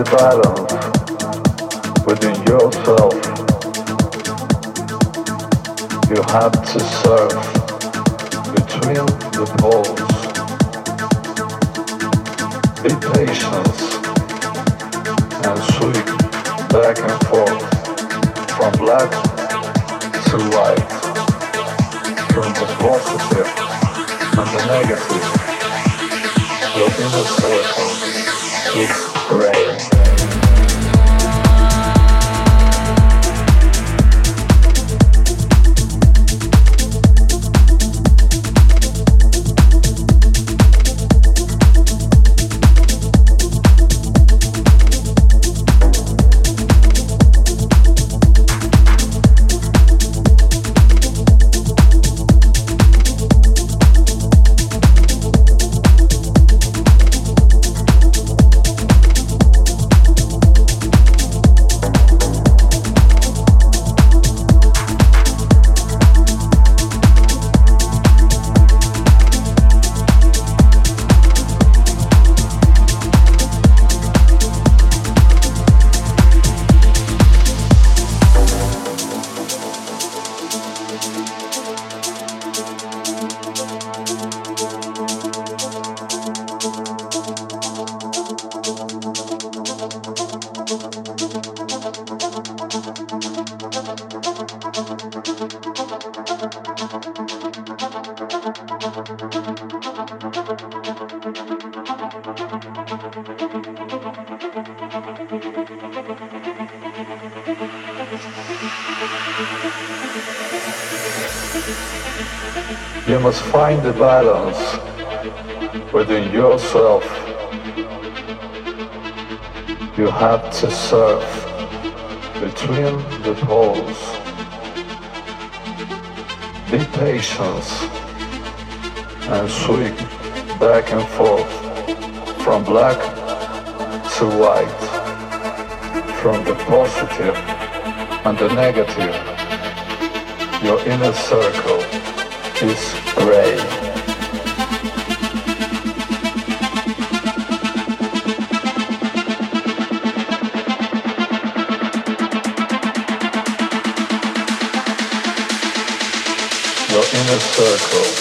the balance within yourself. You have to surf between the poles. Be patient and swing back and forth from black to white, from the positive and the negative. Your inner circle is gray. You must find the balance within yourself. You have to surf between the poles. Be patient and swing back and forth from black to white, from the positive and the negative. Your inner circle is gray. Your inner circle